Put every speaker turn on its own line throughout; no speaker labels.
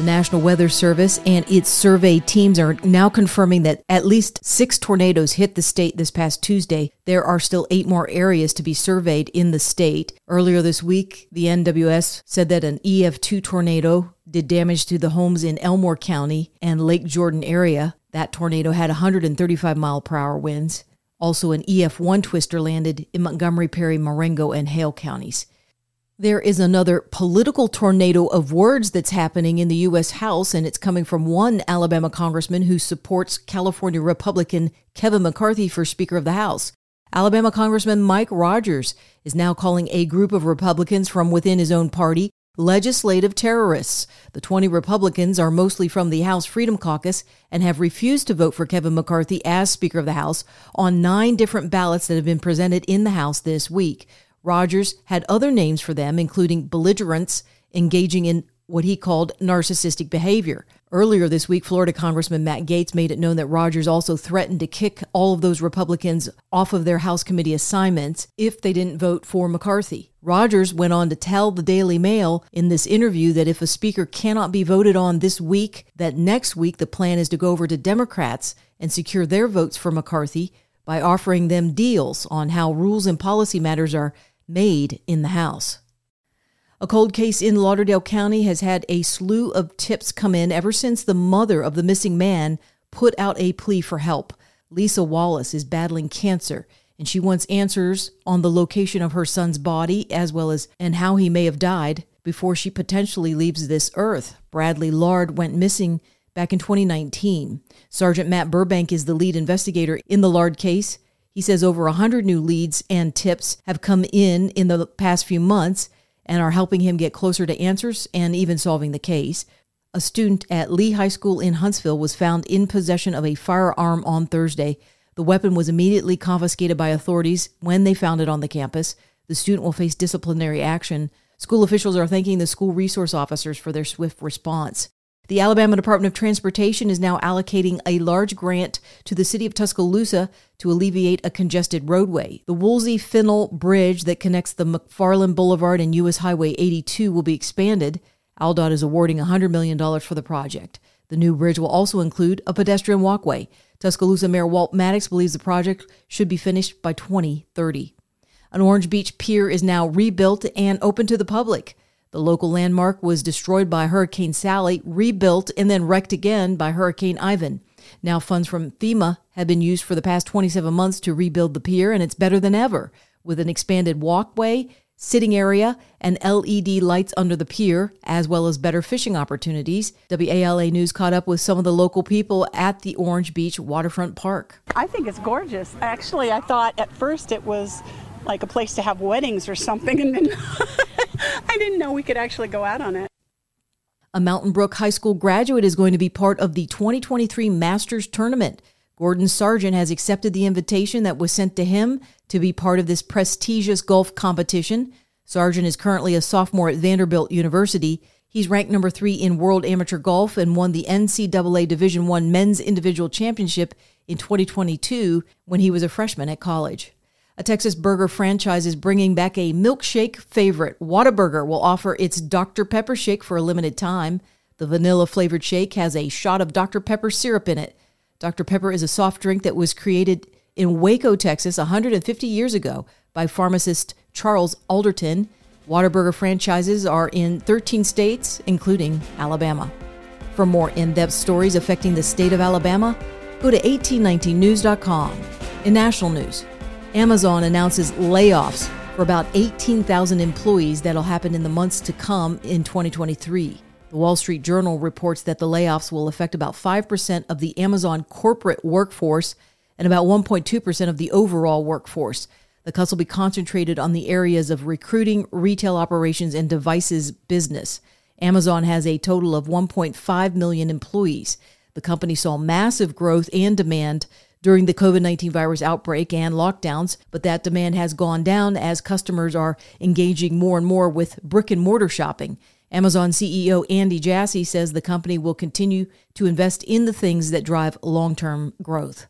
The National Weather Service and its survey teams are now confirming that at least six tornadoes hit the state this past Tuesday. There are still eight more areas to be surveyed in the state. Earlier this week, the NWS said that an EF2 tornado did damage to the homes in Elmore County and Lake Jordan area. That tornado had 135 mile per hour winds. Also, an EF1 twister landed in Montgomery, Perry, Marengo, and Hale counties. There is another political tornado of words that's happening in the U.S. House, and it's coming from one Alabama congressman who supports California Republican Kevin McCarthy for Speaker of the House. Alabama Congressman Mike Rogers is now calling a group of Republicans from within his own party legislative terrorists. The 20 Republicans are mostly from the House Freedom Caucus and have refused to vote for Kevin McCarthy as Speaker of the House on nine different ballots that have been presented in the House this week. Rogers had other names for them, including belligerents engaging in what he called narcissistic behavior. Earlier this week, Florida Congressman Matt Gaetz made it known that Rogers also threatened to kick all of those Republicans off of their House committee assignments if they didn't vote for McCarthy. Rogers went on to tell the Daily Mail in this interview that if a speaker cannot be voted on this week, that next week the plan is to go over to Democrats and secure their votes for McCarthy by offering them deals on how rules and policy matters are made in the House. A cold case in Lauderdale County has had a slew of tips come in ever since the mother of the missing man put out a plea for help. Lisa Wallace is battling cancer and she wants answers on the location of her son's body as well as and how he may have died before she potentially leaves this earth. Bradley Lard went missing back in 2019. Sergeant Matt Burbank is the lead investigator in the Lard case. He says over 100 new leads and tips have come in in the past few months and are helping him get closer to answers and even solving the case. A student at Lee High School in Huntsville was found in possession of a firearm on Thursday. The weapon was immediately confiscated by authorities when they found it on the campus. The student will face disciplinary action. School officials are thanking the school resource officers for their swift response. The Alabama Department of Transportation is now allocating a large grant to the city of Tuscaloosa to alleviate a congested roadway. The Woolsey Finnell Bridge that connects the McFarland Boulevard and U.S. Highway 82 will be expanded. AlDOT is awarding $100 million for the project. The new bridge will also include a pedestrian walkway. Tuscaloosa Mayor Walt Maddox believes the project should be finished by 2030. An Orange Beach pier is now rebuilt and open to the public. The local landmark was destroyed by Hurricane Sally, rebuilt, and then wrecked again by Hurricane Ivan. Now, funds from FEMA have been used for the past 27 months to rebuild the pier, and it's better than ever with an expanded walkway, sitting area, and LED lights under the pier, as well as better fishing opportunities. WALA News caught up with some of the local people at the Orange Beach Waterfront Park.
I think it's gorgeous. Actually, I thought at first it was like a place to have weddings or something, and then didn't know we could actually go out on it.
A Mountain Brook High School graduate is going to be part of the 2023 Masters Tournament. Gordon Sargent has accepted the invitation that was sent to him to be part of this prestigious golf competition. Sargent is currently a sophomore at Vanderbilt University. He's ranked number three in World Amateur Golf and won the NCAA Division One Men's Individual Championship in 2022 when he was a freshman at college. A Texas burger franchise is bringing back a milkshake favorite. Whataburger will offer its Dr. Pepper shake for a limited time. The vanilla flavored shake has a shot of Dr. Pepper syrup in it. Dr. Pepper is a soft drink that was created in Waco, Texas 150 years ago by pharmacist Charles Alderton. Whataburger franchises are in 13 states, including Alabama. For more in depth stories affecting the state of Alabama, go to 1819news.com. In national news, Amazon announces layoffs for about 18,000 employees that'll happen in the months to come in 2023. The Wall Street Journal reports that the layoffs will affect about 5% of the Amazon corporate workforce and about 1.2% of the overall workforce. The cuts will be concentrated on the areas of recruiting, retail operations, and devices business. Amazon has a total of 1.5 million employees. The company saw massive growth and demand during the COVID 19 virus outbreak and lockdowns, but that demand has gone down as customers are engaging more and more with brick and mortar shopping. Amazon CEO Andy Jassy says the company will continue to invest in the things that drive long term growth.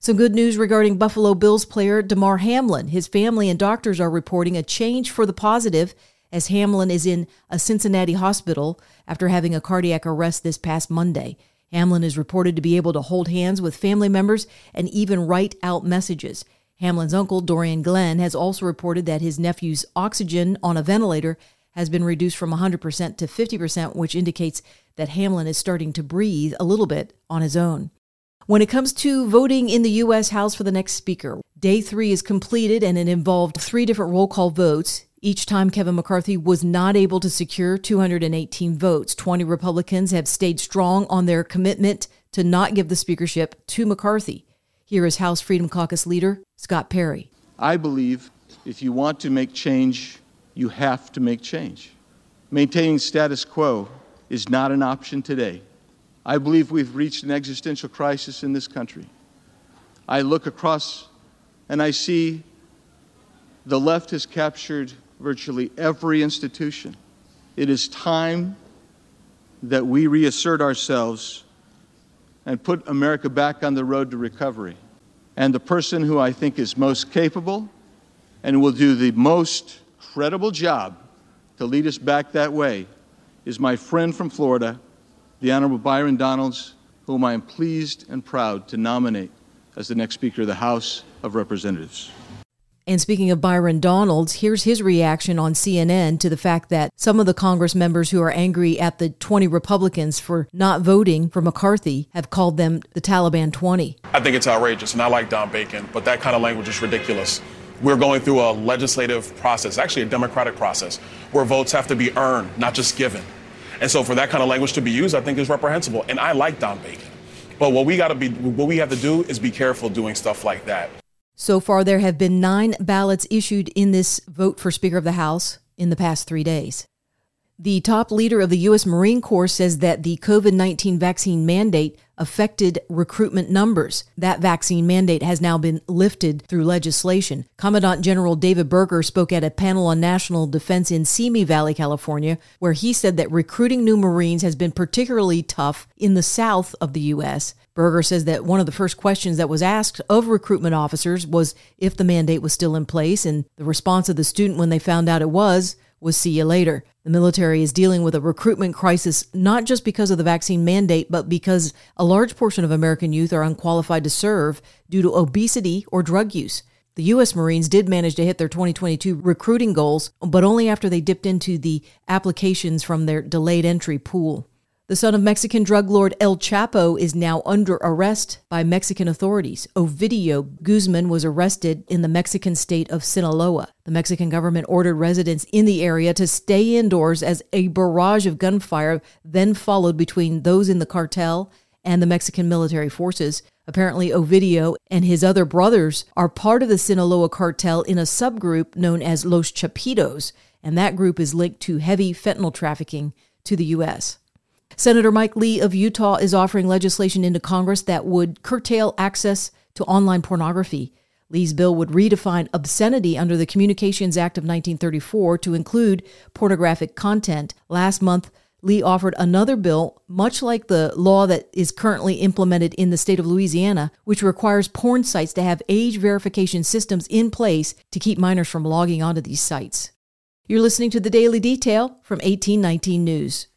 Some good news regarding Buffalo Bills player Damar Hamlin. His family and doctors are reporting a change for the positive as Hamlin is in a Cincinnati hospital after having a cardiac arrest this past Monday. Hamlin is reported to be able to hold hands with family members and even write out messages. Hamlin's uncle, Dorian Glenn, has also reported that his nephew's oxygen on a ventilator has been reduced from 100% to 50%, which indicates that Hamlin is starting to breathe a little bit on his own. When it comes to voting in the U.S. House for the next speaker, day three is completed and it involved three different roll call votes. Each time Kevin McCarthy was not able to secure 218 votes. 20 Republicans have stayed strong on their commitment to not give the speakership to McCarthy. Here is House Freedom Caucus leader Scott Perry.
I believe if you want to make change, you have to make change. Maintaining status quo is not an option today. I believe we've reached an existential crisis in this country. I look across and I see the left has captured virtually every institution. It is time that we reassert ourselves and put America back on the road to recovery. And the person who I think is most capable and will do the most credible job to lead us back that way is my friend from Florida, the Honorable Byron Donalds, whom I am pleased and proud to nominate as the next Speaker of the House of Representatives.
And speaking of Byron Donalds, here's his reaction on CNN to the fact that some of the Congress members who are angry at the 20 Republicans for not voting for McCarthy have called them the Taliban 20.
I think it's outrageous, and I like Don Bacon, but that kind of language is ridiculous. We're going through a legislative process, actually a democratic process, where votes have to be earned, not just given. And so for that kind of language to be used, I think is reprehensible. And I like Don Bacon. But what we got to be, what we have to do is be careful doing stuff like that.
So far, there have been nine ballots issued in this vote for Speaker of the House in the past three days. The top leader of the U.S. Marine Corps says that the COVID 19 vaccine mandate affected recruitment numbers. That vaccine mandate has now been lifted through legislation. Commandant General David Berger spoke at a panel on national defense in Simi Valley, California, where he said that recruiting new Marines has been particularly tough in the south of the U.S. Berger says that one of the first questions that was asked of recruitment officers was if the mandate was still in place, and the response of the student when they found out it was was see you later. The military is dealing with a recruitment crisis not just because of the vaccine mandate, but because a large portion of American youth are unqualified to serve due to obesity or drug use. The U.S. Marines did manage to hit their 2022 recruiting goals, but only after they dipped into the applications from their delayed entry pool. The son of Mexican drug lord El Chapo is now under arrest by Mexican authorities. Ovidio Guzman was arrested in the Mexican state of Sinaloa. The Mexican government ordered residents in the area to stay indoors as a barrage of gunfire then followed between those in the cartel and the Mexican military forces. Apparently, Ovidio and his other brothers are part of the Sinaloa cartel in a subgroup known as Los Chapitos, and that group is linked to heavy fentanyl trafficking to the U.S. Senator Mike Lee of Utah is offering legislation into Congress that would curtail access to online pornography. Lee's bill would redefine obscenity under the Communications Act of 1934 to include pornographic content. Last month, Lee offered another bill, much like the law that is currently implemented in the state of Louisiana, which requires porn sites to have age verification systems in place to keep minors from logging onto these sites. You're listening to the Daily Detail from 1819 News.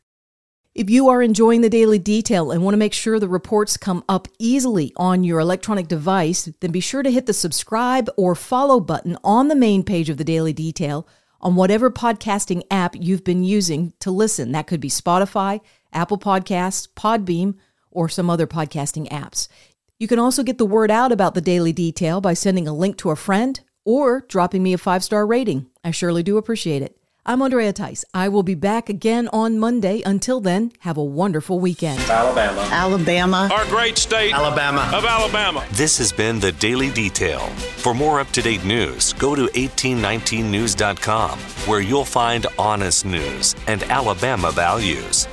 If you are enjoying the daily detail and want to make sure the reports come up easily on your electronic device, then be sure to hit the subscribe or follow button on the main page of the daily detail on whatever podcasting app you've been using to listen. That could be Spotify, Apple Podcasts, Podbean, or some other podcasting apps. You can also get the word out about the daily detail by sending a link to a friend or dropping me a five star rating. I surely do appreciate it. I'm Andrea Tice. I will be back again on Monday. Until then, have a wonderful weekend.
Alabama.
Alabama.
Our great state.
Alabama.
Of Alabama.
This has been the Daily Detail. For more up to date news, go to 1819news.com, where you'll find honest news and Alabama values.